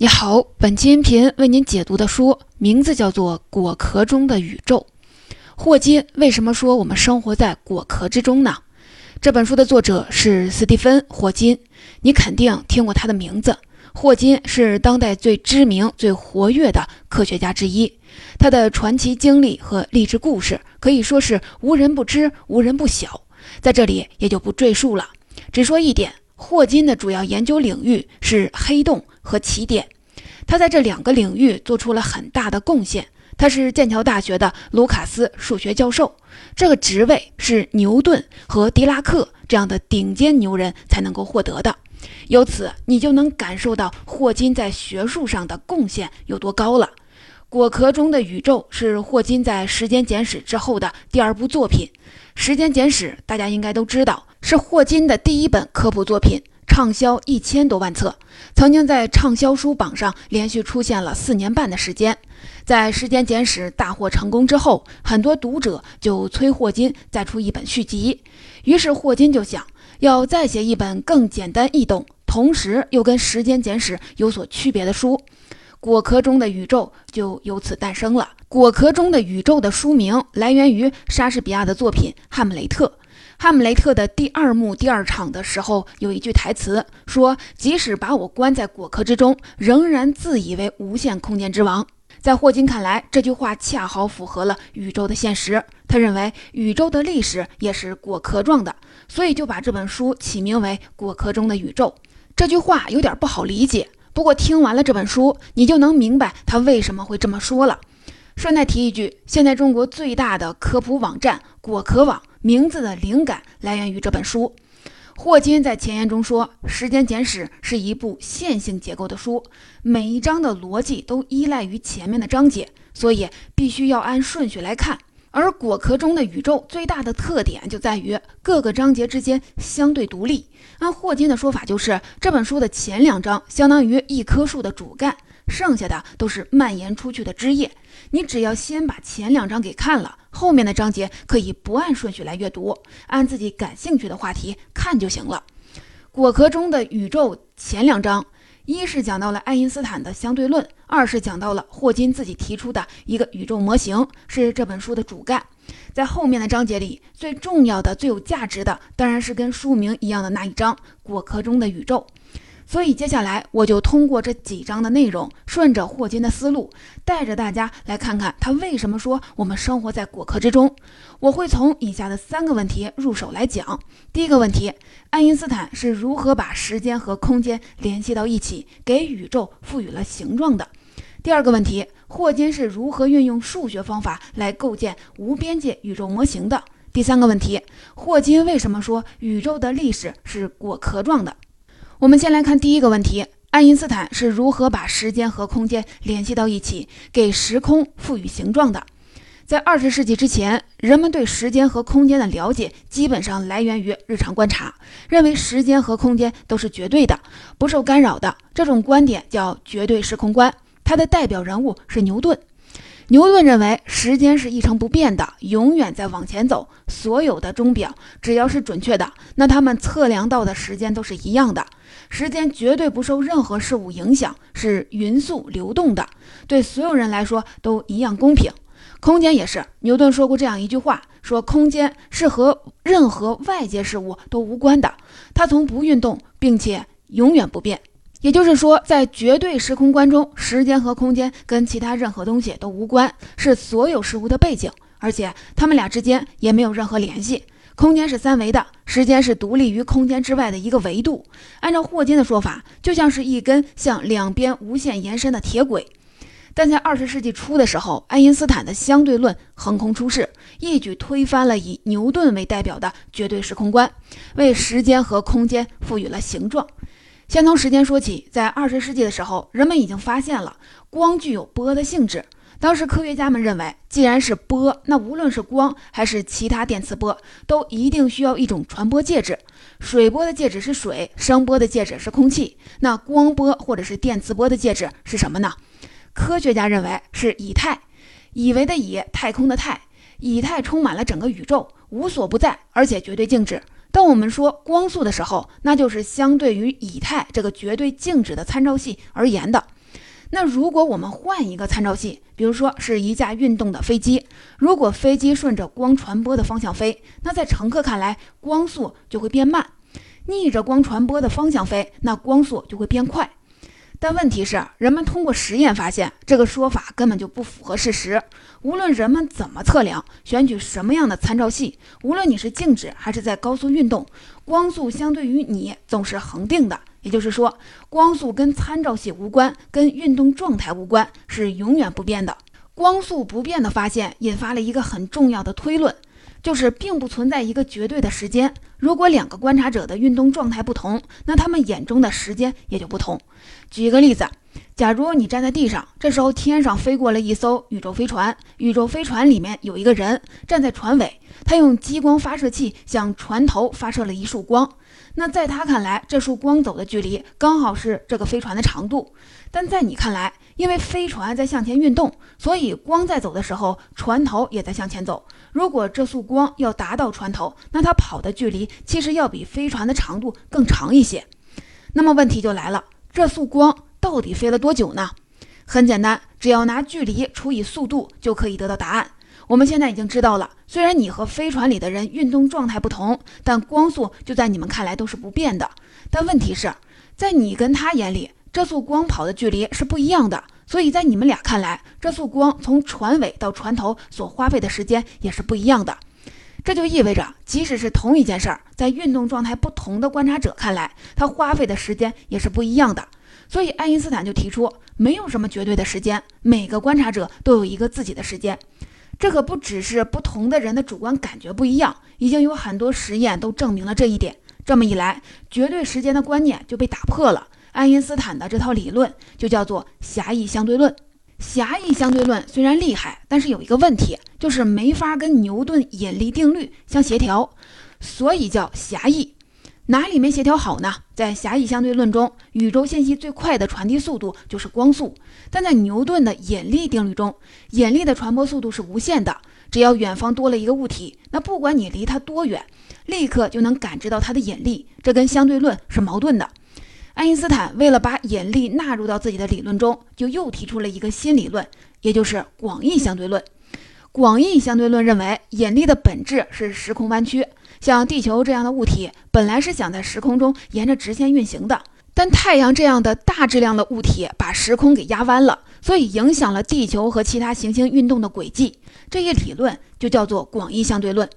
你好，本期音频为您解读的书名字叫做《果壳中的宇宙》。霍金为什么说我们生活在果壳之中呢？这本书的作者是斯蒂芬·霍金，你肯定听过他的名字。霍金是当代最知名、最活跃的科学家之一，他的传奇经历和励志故事可以说是无人不知、无人不晓，在这里也就不赘述了。只说一点，霍金的主要研究领域是黑洞。和起点，他在这两个领域做出了很大的贡献。他是剑桥大学的卢卡斯数学教授，这个职位是牛顿和狄拉克这样的顶尖牛人才能够获得的。由此，你就能感受到霍金在学术上的贡献有多高了。《果壳中的宇宙》是霍金在《时间简史》之后的第二部作品。《时间简史》大家应该都知道，是霍金的第一本科普作品。畅销一千多万册，曾经在畅销书榜上连续出现了四年半的时间。在《时间简史》大获成功之后，很多读者就催霍金再出一本续集。于是霍金就想要再写一本更简单易懂，同时又跟《时间简史》有所区别的书，《果壳中的宇宙》就由此诞生了。《果壳中的宇宙》的书名来源于莎士比亚的作品《哈姆雷特》。哈姆雷特的第二幕第二场的时候，有一句台词说：“即使把我关在果壳之中，仍然自以为无限空间之王。”在霍金看来，这句话恰好符合了宇宙的现实。他认为宇宙的历史也是果壳状的，所以就把这本书起名为《果壳中的宇宙》。这句话有点不好理解，不过听完了这本书，你就能明白他为什么会这么说了。顺带提一句，现在中国最大的科普网站果壳网。名字的灵感来源于这本书。霍金在前言中说，《时间简史》是一部线性结构的书，每一章的逻辑都依赖于前面的章节，所以必须要按顺序来看。而果壳中的宇宙最大的特点就在于各个章节之间相对独立。按霍金的说法，就是这本书的前两章相当于一棵树的主干。剩下的都是蔓延出去的枝叶，你只要先把前两章给看了，后面的章节可以不按顺序来阅读，按自己感兴趣的话题看就行了。果壳中的宇宙前两章，一是讲到了爱因斯坦的相对论，二是讲到了霍金自己提出的一个宇宙模型，是这本书的主干。在后面的章节里，最重要的、最有价值的，当然是跟书名一样的那一章《果壳中的宇宙》。所以接下来我就通过这几章的内容，顺着霍金的思路，带着大家来看看他为什么说我们生活在果壳之中。我会从以下的三个问题入手来讲。第一个问题，爱因斯坦是如何把时间和空间联系到一起，给宇宙赋予了形状的？第二个问题，霍金是如何运用数学方法来构建无边界宇宙模型的？第三个问题，霍金为什么说宇宙的历史是果壳状的？我们先来看第一个问题：爱因斯坦是如何把时间和空间联系到一起，给时空赋予形状的？在二十世纪之前，人们对时间和空间的了解基本上来源于日常观察，认为时间和空间都是绝对的，不受干扰的。这种观点叫绝对时空观。它的代表人物是牛顿。牛顿认为时间是一成不变的，永远在往前走。所有的钟表只要是准确的，那他们测量到的时间都是一样的。时间绝对不受任何事物影响，是匀速流动的，对所有人来说都一样公平。空间也是，牛顿说过这样一句话：说空间是和任何外界事物都无关的，它从不运动，并且永远不变。也就是说，在绝对时空观中，时间和空间跟其他任何东西都无关，是所有事物的背景，而且它们俩之间也没有任何联系。空间是三维的，时间是独立于空间之外的一个维度。按照霍金的说法，就像是一根向两边无限延伸的铁轨。但在二十世纪初的时候，爱因斯坦的相对论横空出世，一举推翻了以牛顿为代表的绝对时空观，为时间和空间赋予了形状。先从时间说起，在二十世纪的时候，人们已经发现了光具有波的性质。当时科学家们认为，既然是波，那无论是光还是其他电磁波，都一定需要一种传播介质。水波的介质是水，声波的介质是空气。那光波或者是电磁波的介质是什么呢？科学家认为是以太，以为的以，太空的太。以太充满了整个宇宙，无所不在，而且绝对静止。当我们说光速的时候，那就是相对于以太这个绝对静止的参照系而言的。那如果我们换一个参照系，比如说是一架运动的飞机，如果飞机顺着光传播的方向飞，那在乘客看来，光速就会变慢；逆着光传播的方向飞，那光速就会变快。但问题是，人们通过实验发现，这个说法根本就不符合事实。无论人们怎么测量，选取什么样的参照系，无论你是静止还是在高速运动，光速相对于你总是恒定的。也就是说，光速跟参照系无关，跟运动状态无关，是永远不变的。光速不变的发现，引发了一个很重要的推论。就是并不存在一个绝对的时间。如果两个观察者的运动状态不同，那他们眼中的时间也就不同。举一个例子，假如你站在地上，这时候天上飞过了一艘宇宙飞船，宇宙飞船里面有一个人站在船尾，他用激光发射器向船头发射了一束光。那在他看来，这束光走的距离刚好是这个飞船的长度。但在你看来，因为飞船在向前运动，所以光在走的时候，船头也在向前走。如果这束光要达到船头，那它跑的距离其实要比飞船的长度更长一些。那么问题就来了，这束光到底飞了多久呢？很简单，只要拿距离除以速度就可以得到答案。我们现在已经知道了，虽然你和飞船里的人运动状态不同，但光速就在你们看来都是不变的。但问题是，在你跟他眼里，这束光跑的距离是不一样的。所以在你们俩看来，这束光从船尾到船头所花费的时间也是不一样的。这就意味着，即使是同一件事儿，在运动状态不同的观察者看来，他花费的时间也是不一样的。所以爱因斯坦就提出，没有什么绝对的时间，每个观察者都有一个自己的时间。这可不只是不同的人的主观感觉不一样，已经有很多实验都证明了这一点。这么一来，绝对时间的观念就被打破了。爱因斯坦的这套理论就叫做狭义相对论。狭义相对论虽然厉害，但是有一个问题，就是没法跟牛顿引力定律相协调，所以叫狭义。哪里没协调好呢？在狭义相对论中，宇宙信息最快的传递速度就是光速，但在牛顿的引力定律中，引力的传播速度是无限的。只要远方多了一个物体，那不管你离它多远，立刻就能感知到它的引力。这跟相对论是矛盾的。爱因斯坦为了把引力纳入到自己的理论中，就又提出了一个新理论，也就是广义相对论。广义相对论认为，引力的本质是时空弯曲。像地球这样的物体，本来是想在时空中沿着直线运行的，但太阳这样的大质量的物体把时空给压弯了，所以影响了地球和其他行星运动的轨迹。这一理论就叫做广义相对论。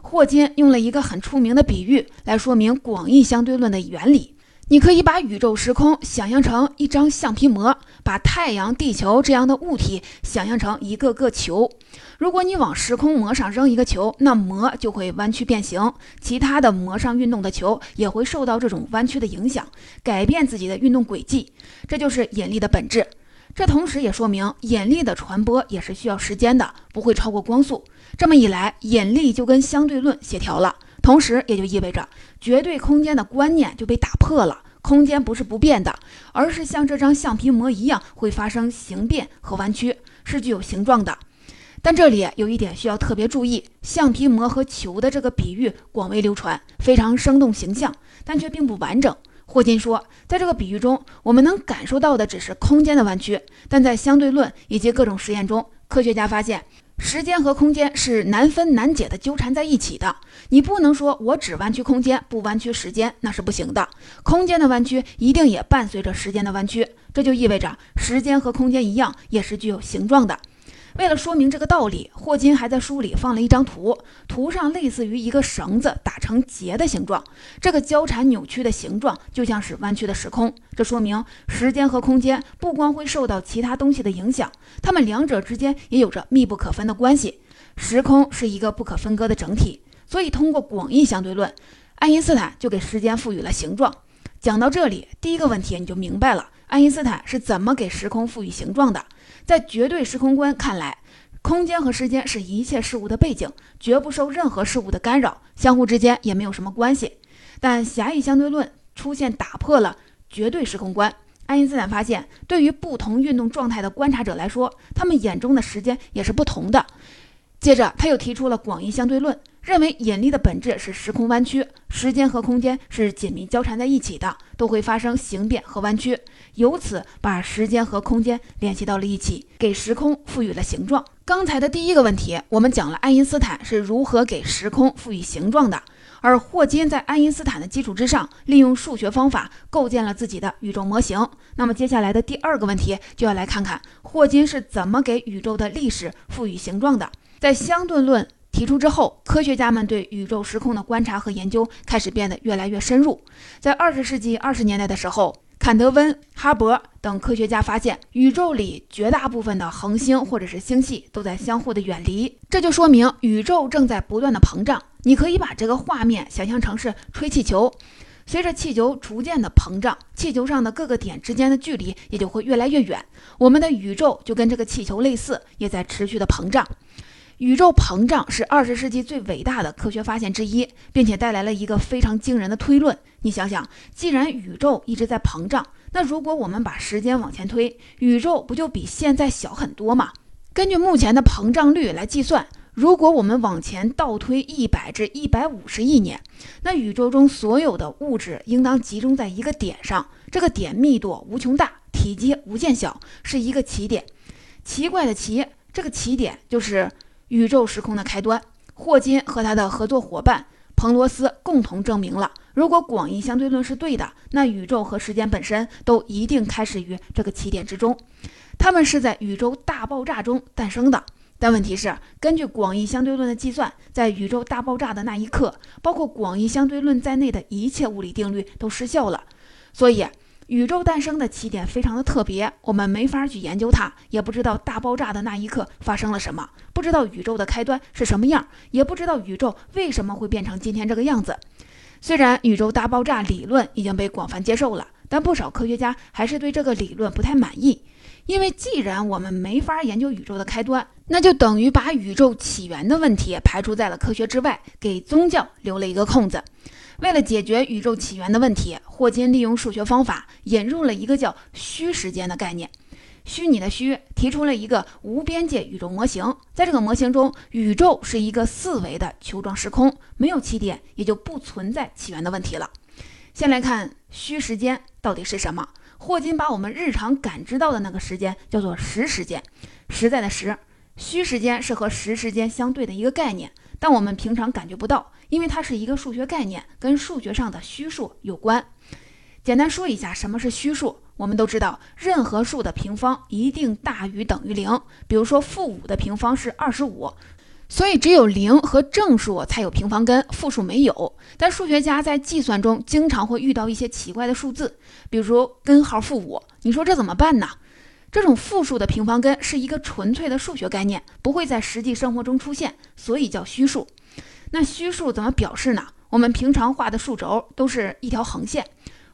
霍金用了一个很出名的比喻来说明广义相对论的原理。你可以把宇宙时空想象成一张橡皮膜，把太阳、地球这样的物体想象成一个个球。如果你往时空膜上扔一个球，那膜就会弯曲变形，其他的膜上运动的球也会受到这种弯曲的影响，改变自己的运动轨迹。这就是引力的本质。这同时也说明引力的传播也是需要时间的，不会超过光速。这么一来，引力就跟相对论协调了。同时，也就意味着绝对空间的观念就被打破了。空间不是不变的，而是像这张橡皮膜一样会发生形变和弯曲，是具有形状的。但这里有一点需要特别注意：橡皮膜和球的这个比喻广为流传，非常生动形象，但却并不完整。霍金说，在这个比喻中，我们能感受到的只是空间的弯曲，但在相对论以及各种实验中，科学家发现。时间和空间是难分难解的纠缠在一起的，你不能说我只弯曲空间不弯曲时间，那是不行的。空间的弯曲一定也伴随着时间的弯曲，这就意味着时间和空间一样，也是具有形状的。为了说明这个道理，霍金还在书里放了一张图，图上类似于一个绳子打成结的形状，这个交缠扭曲的形状就像是弯曲的时空。这说明时间和空间不光会受到其他东西的影响，它们两者之间也有着密不可分的关系。时空是一个不可分割的整体，所以通过广义相对论，爱因斯坦就给时间赋予了形状。讲到这里，第一个问题你就明白了，爱因斯坦是怎么给时空赋予形状的。在绝对时空观看来，空间和时间是一切事物的背景，绝不受任何事物的干扰，相互之间也没有什么关系。但狭义相对论出现，打破了绝对时空观。爱因斯坦发现，对于不同运动状态的观察者来说，他们眼中的时间也是不同的。接着，他又提出了广义相对论，认为引力的本质是时空弯曲，时间和空间是紧密交缠在一起的，都会发生形变和弯曲，由此把时间和空间联系到了一起，给时空赋予了形状。刚才的第一个问题，我们讲了爱因斯坦是如何给时空赋予形状的，而霍金在爱因斯坦的基础之上，利用数学方法构建了自己的宇宙模型。那么接下来的第二个问题，就要来看看霍金是怎么给宇宙的历史赋予形状的。在相对论提出之后，科学家们对宇宙时空的观察和研究开始变得越来越深入。在二十世纪二十年代的时候，坎德温、哈勃等科学家发现，宇宙里绝大部分的恒星或者是星系都在相互的远离，这就说明宇宙正在不断的膨胀。你可以把这个画面想象成是吹气球，随着气球逐渐的膨胀，气球上的各个点之间的距离也就会越来越远。我们的宇宙就跟这个气球类似，也在持续的膨胀。宇宙膨胀是二十世纪最伟大的科学发现之一，并且带来了一个非常惊人的推论。你想想，既然宇宙一直在膨胀，那如果我们把时间往前推，宇宙不就比现在小很多吗？根据目前的膨胀率来计算，如果我们往前倒推一百至一百五十亿年，那宇宙中所有的物质应当集中在一个点上，这个点密度无穷大，体积无限小，是一个起点。奇怪的奇，这个起点就是。宇宙时空的开端，霍金和他的合作伙伴彭罗斯共同证明了，如果广义相对论是对的，那宇宙和时间本身都一定开始于这个起点之中，它们是在宇宙大爆炸中诞生的。但问题是，根据广义相对论的计算，在宇宙大爆炸的那一刻，包括广义相对论在内的一切物理定律都失效了，所以。宇宙诞生的起点非常的特别，我们没法去研究它，也不知道大爆炸的那一刻发生了什么，不知道宇宙的开端是什么样，也不知道宇宙为什么会变成今天这个样子。虽然宇宙大爆炸理论已经被广泛接受了，但不少科学家还是对这个理论不太满意，因为既然我们没法研究宇宙的开端，那就等于把宇宙起源的问题排除在了科学之外，给宗教留了一个空子。为了解决宇宙起源的问题，霍金利用数学方法引入了一个叫虚时间的概念。虚拟的虚提出了一个无边界宇宙模型。在这个模型中，宇宙是一个四维的球状时空，没有起点，也就不存在起源的问题了。先来看虚时间到底是什么。霍金把我们日常感知到的那个时间叫做实时间，实在的实。虚时间是和实时间相对的一个概念，但我们平常感觉不到。因为它是一个数学概念，跟数学上的虚数有关。简单说一下什么是虚数。我们都知道，任何数的平方一定大于等于零。比如说，负五的平方是二十五，所以只有零和正数才有平方根，负数没有。但数学家在计算中经常会遇到一些奇怪的数字，比如根号负五。你说这怎么办呢？这种负数的平方根是一个纯粹的数学概念，不会在实际生活中出现，所以叫虚数。那虚数怎么表示呢？我们平常画的数轴都是一条横线，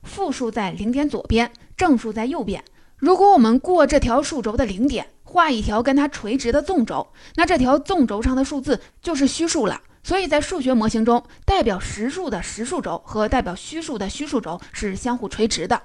负数在零点左边，正数在右边。如果我们过这条数轴的零点，画一条跟它垂直的纵轴，那这条纵轴上的数字就是虚数了。所以在数学模型中，代表实数的实数轴和代表虚数的虚数轴是相互垂直的。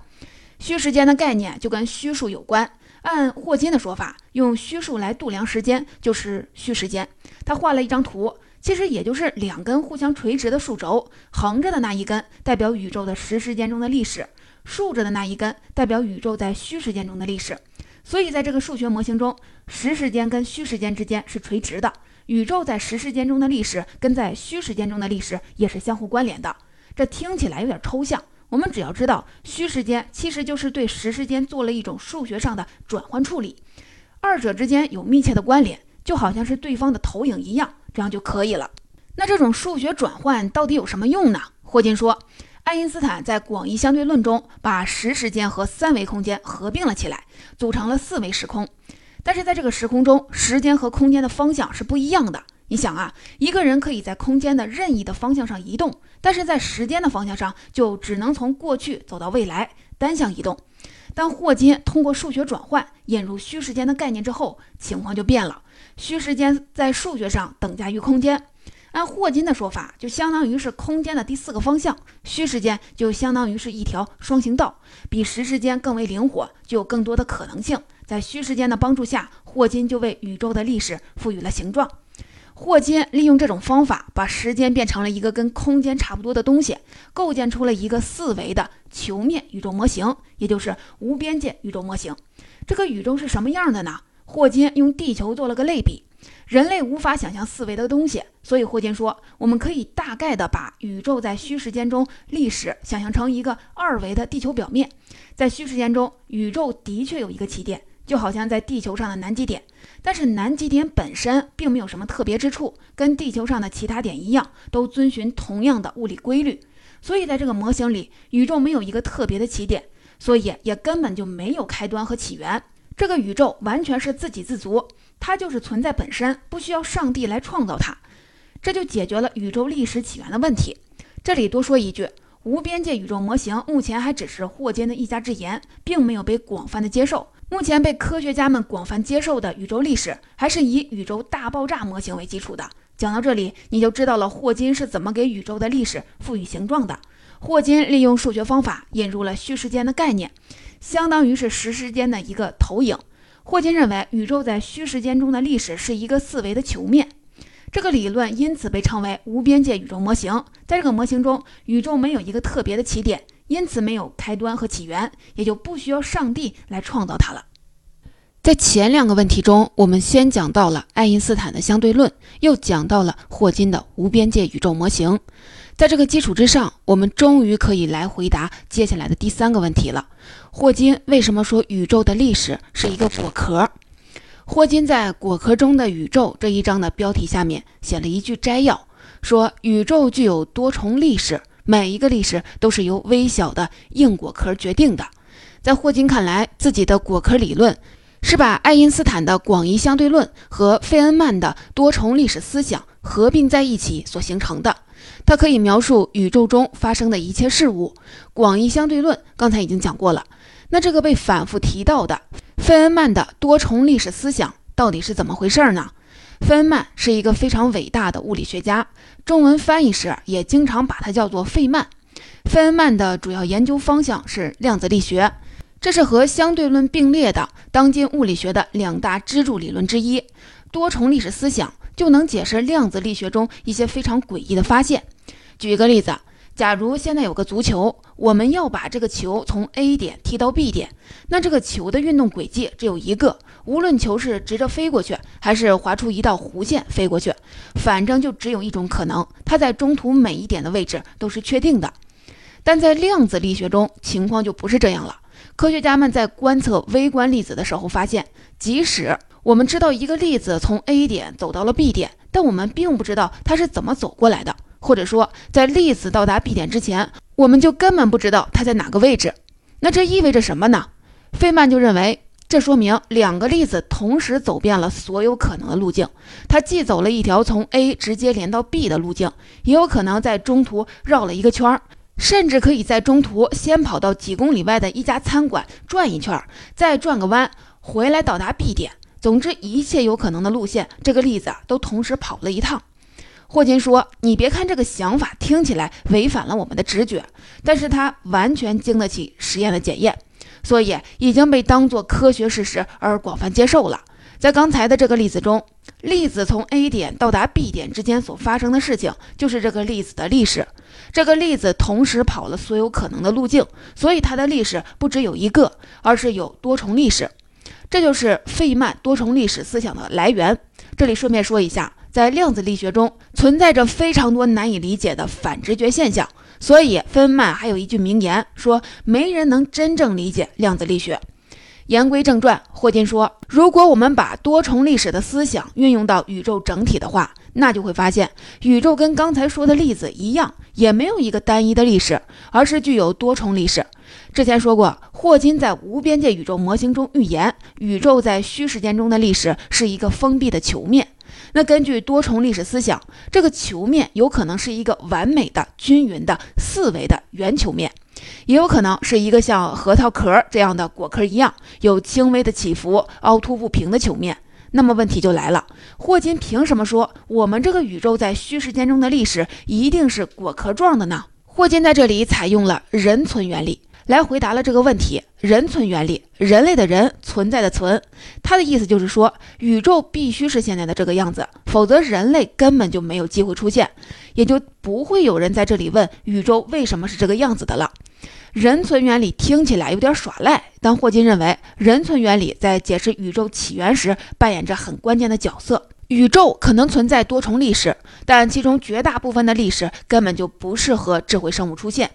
虚时间的概念就跟虚数有关。按霍金的说法，用虚数来度量时间就是虚时间。他画了一张图。其实也就是两根互相垂直的数轴，横着的那一根代表宇宙的实时间中的历史，竖着的那一根代表宇宙在虚时间中的历史。所以在这个数学模型中，实时间跟虚时间之间是垂直的，宇宙在实时间中的历史跟在虚时间中的历史也是相互关联的。这听起来有点抽象，我们只要知道虚时间其实就是对实时间做了一种数学上的转换处理，二者之间有密切的关联，就好像是对方的投影一样。这样就可以了。那这种数学转换到底有什么用呢？霍金说，爱因斯坦在广义相对论中把实时间和三维空间合并了起来，组成了四维时空。但是在这个时空中，时间和空间的方向是不一样的。你想啊，一个人可以在空间的任意的方向上移动，但是在时间的方向上就只能从过去走到未来，单向移动。当霍金通过数学转换引入虚时间的概念之后，情况就变了。虚时间在数学上等价于空间，按霍金的说法，就相当于是空间的第四个方向。虚时间就相当于是一条双行道，比实时间更为灵活，具有更多的可能性。在虚时间的帮助下，霍金就为宇宙的历史赋予了形状。霍金利用这种方法，把时间变成了一个跟空间差不多的东西，构建出了一个四维的球面宇宙模型，也就是无边界宇宙模型。这个宇宙是什么样的呢？霍金用地球做了个类比。人类无法想象四维的东西，所以霍金说，我们可以大概的把宇宙在虚时间中历史想象成一个二维的地球表面。在虚时间中，宇宙的确有一个起点。就好像在地球上的南极点，但是南极点本身并没有什么特别之处，跟地球上的其他点一样，都遵循同样的物理规律。所以在这个模型里，宇宙没有一个特别的起点，所以也根本就没有开端和起源。这个宇宙完全是自给自足，它就是存在本身，不需要上帝来创造它。这就解决了宇宙历史起源的问题。这里多说一句，无边界宇宙模型目前还只是霍金的一家之言，并没有被广泛的接受。目前被科学家们广泛接受的宇宙历史，还是以宇宙大爆炸模型为基础的。讲到这里，你就知道了霍金是怎么给宇宙的历史赋予形状的。霍金利用数学方法引入了虚时间的概念，相当于是实时间的一个投影。霍金认为，宇宙在虚时间中的历史是一个四维的球面，这个理论因此被称为无边界宇宙模型。在这个模型中，宇宙没有一个特别的起点。因此没有开端和起源，也就不需要上帝来创造它了。在前两个问题中，我们先讲到了爱因斯坦的相对论，又讲到了霍金的无边界宇宙模型。在这个基础之上，我们终于可以来回答接下来的第三个问题了：霍金为什么说宇宙的历史是一个果壳？霍金在《果壳中的宇宙》这一章的标题下面写了一句摘要，说宇宙具有多重历史。每一个历史都是由微小的硬果壳决定的。在霍金看来，自己的果壳理论是把爱因斯坦的广义相对论和费恩曼的多重历史思想合并在一起所形成的。它可以描述宇宙中发生的一切事物。广义相对论刚才已经讲过了。那这个被反复提到的费恩曼的多重历史思想到底是怎么回事呢？费恩曼是一个非常伟大的物理学家，中文翻译时也经常把他叫做费曼。费恩曼的主要研究方向是量子力学，这是和相对论并列的当今物理学的两大支柱理论之一。多重历史思想就能解释量子力学中一些非常诡异的发现。举一个例子。假如现在有个足球，我们要把这个球从 A 点踢到 B 点，那这个球的运动轨迹只有一个，无论球是直着飞过去，还是划出一道弧线飞过去，反正就只有一种可能，它在中途每一点的位置都是确定的。但在量子力学中，情况就不是这样了。科学家们在观测微观粒子的时候发现，即使我们知道一个粒子从 A 点走到了 B 点，但我们并不知道它是怎么走过来的。或者说，在粒子到达 B 点之前，我们就根本不知道它在哪个位置。那这意味着什么呢？费曼就认为，这说明两个粒子同时走遍了所有可能的路径。它既走了一条从 A 直接连到 B 的路径，也有可能在中途绕了一个圈儿，甚至可以在中途先跑到几公里外的一家餐馆转一圈，再转个弯回来到达 B 点。总之，一切有可能的路线，这个粒子啊都同时跑了一趟。霍金说：“你别看这个想法听起来违反了我们的直觉，但是它完全经得起实验的检验，所以已经被当作科学事实而广泛接受了。在刚才的这个例子中，粒子从 A 点到达 B 点之间所发生的事情，就是这个粒子的历史。这个粒子同时跑了所有可能的路径，所以它的历史不只有一个，而是有多重历史。这就是费曼多重历史思想的来源。这里顺便说一下。”在量子力学中存在着非常多难以理解的反直觉现象，所以芬曼还有一句名言说：“没人能真正理解量子力学。”言归正传，霍金说：“如果我们把多重历史的思想运用到宇宙整体的话，那就会发现，宇宙跟刚才说的例子一样，也没有一个单一的历史，而是具有多重历史。”之前说过，霍金在无边界宇宙模型中预言，宇宙在虚时间中的历史是一个封闭的球面。那根据多重历史思想，这个球面有可能是一个完美的、均匀的四维的圆球面，也有可能是一个像核桃壳这样的果壳一样有轻微的起伏、凹凸不平的球面。那么问题就来了，霍金凭什么说我们这个宇宙在虚时间中的历史一定是果壳状的呢？霍金在这里采用了人存原理。来回答了这个问题。人存原理，人类的人存在的存，他的意思就是说，宇宙必须是现在的这个样子，否则人类根本就没有机会出现，也就不会有人在这里问宇宙为什么是这个样子的了。人存原理听起来有点耍赖，但霍金认为，人存原理在解释宇宙起源时扮演着很关键的角色。宇宙可能存在多重历史，但其中绝大部分的历史根本就不适合智慧生物出现。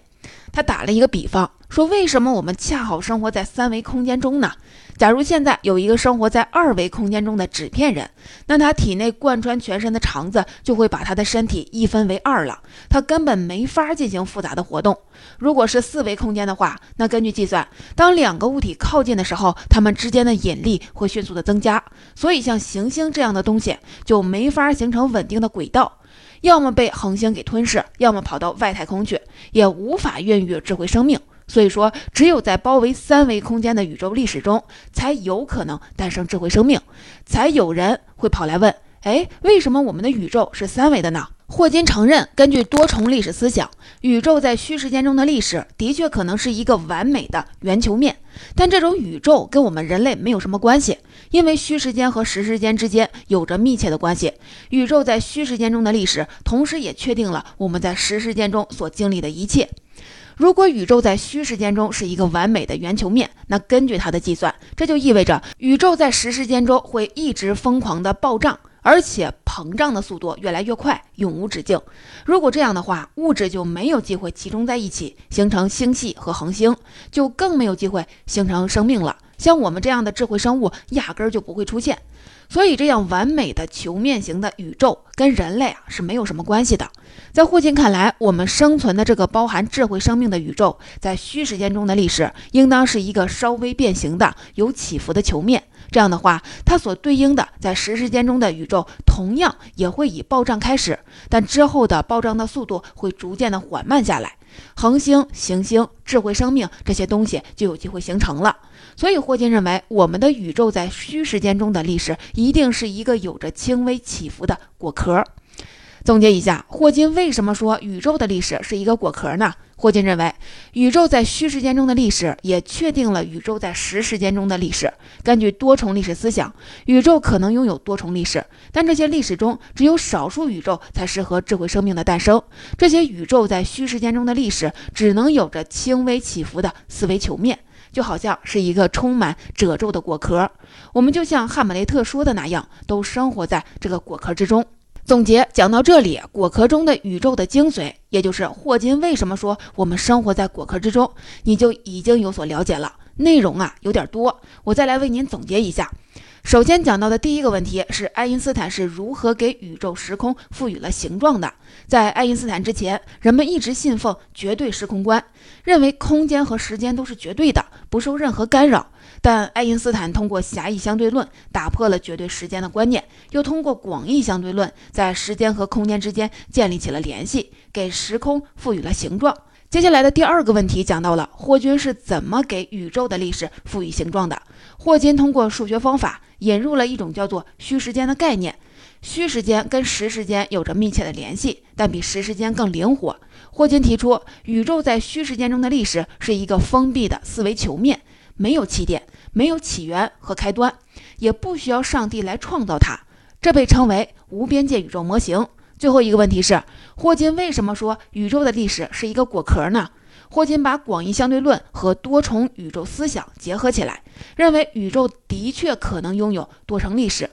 他打了一个比方，说：“为什么我们恰好生活在三维空间中呢？假如现在有一个生活在二维空间中的纸片人，那他体内贯穿全身的肠子就会把他的身体一分为二了，他根本没法进行复杂的活动。如果是四维空间的话，那根据计算，当两个物体靠近的时候，它们之间的引力会迅速的增加，所以像行星这样的东西就没法形成稳定的轨道。”要么被恒星给吞噬，要么跑到外太空去，也无法孕育智慧生命。所以说，只有在包围三维空间的宇宙历史中，才有可能诞生智慧生命，才有人会跑来问：哎，为什么我们的宇宙是三维的呢？霍金承认，根据多重历史思想，宇宙在虚时间中的历史的确可能是一个完美的圆球面，但这种宇宙跟我们人类没有什么关系，因为虚时间和实时间之间有着密切的关系。宇宙在虚时间中的历史，同时也确定了我们在实时间中所经历的一切。如果宇宙在虚时间中是一个完美的圆球面，那根据它的计算，这就意味着宇宙在实时间中会一直疯狂的暴胀。而且膨胀的速度越来越快，永无止境。如果这样的话，物质就没有机会集中在一起形成星系和恒星，就更没有机会形成生命了。像我们这样的智慧生物，压根儿就不会出现。所以，这样完美的球面型的宇宙跟人类啊是没有什么关系的。在霍金看来，我们生存的这个包含智慧生命的宇宙，在虚时间中的历史，应当是一个稍微变形的、有起伏的球面。这样的话，它所对应的在实时间中的宇宙同样也会以暴胀开始，但之后的暴胀的速度会逐渐的缓慢下来，恒星、行星、智慧生命这些东西就有机会形成了。所以，霍金认为我们的宇宙在虚时间中的历史一定是一个有着轻微起伏的果壳。总结一下，霍金为什么说宇宙的历史是一个果壳呢？霍金认为，宇宙在虚时间中的历史也确定了宇宙在实时间中的历史。根据多重历史思想，宇宙可能拥有多重历史，但这些历史中只有少数宇宙才适合智慧生命的诞生。这些宇宙在虚时间中的历史只能有着轻微起伏的四维球面，就好像是一个充满褶皱的果壳。我们就像哈姆雷特说的那样，都生活在这个果壳之中。总结讲到这里，果壳中的宇宙的精髓，也就是霍金为什么说我们生活在果壳之中，你就已经有所了解了。内容啊有点多，我再来为您总结一下。首先讲到的第一个问题是爱因斯坦是如何给宇宙时空赋予了形状的。在爱因斯坦之前，人们一直信奉绝对时空观，认为空间和时间都是绝对的，不受任何干扰。但爱因斯坦通过狭义相对论打破了绝对时间的观念，又通过广义相对论在时间和空间之间建立起了联系，给时空赋予了形状。接下来的第二个问题讲到了霍金是怎么给宇宙的历史赋予形状的。霍金通过数学方法引入了一种叫做虚时间的概念。虚时间跟实时间有着密切的联系，但比实时间更灵活。霍金提出，宇宙在虚时间中的历史是一个封闭的四维球面，没有起点，没有起源和开端，也不需要上帝来创造它。这被称为无边界宇宙模型。最后一个问题是，霍金为什么说宇宙的历史是一个果壳呢？霍金把广义相对论和多重宇宙思想结合起来，认为宇宙的确可能拥有多重历史，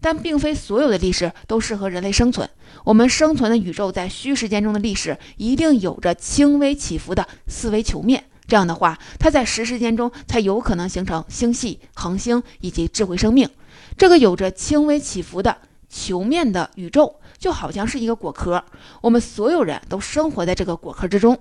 但并非所有的历史都适合人类生存。我们生存的宇宙在虚时间中的历史一定有着轻微起伏的四维球面，这样的话，它在实时间中才有可能形成星系、恒星以及智慧生命。这个有着轻微起伏的球面的宇宙。就好像是一个果壳，我们所有人都生活在这个果壳之中。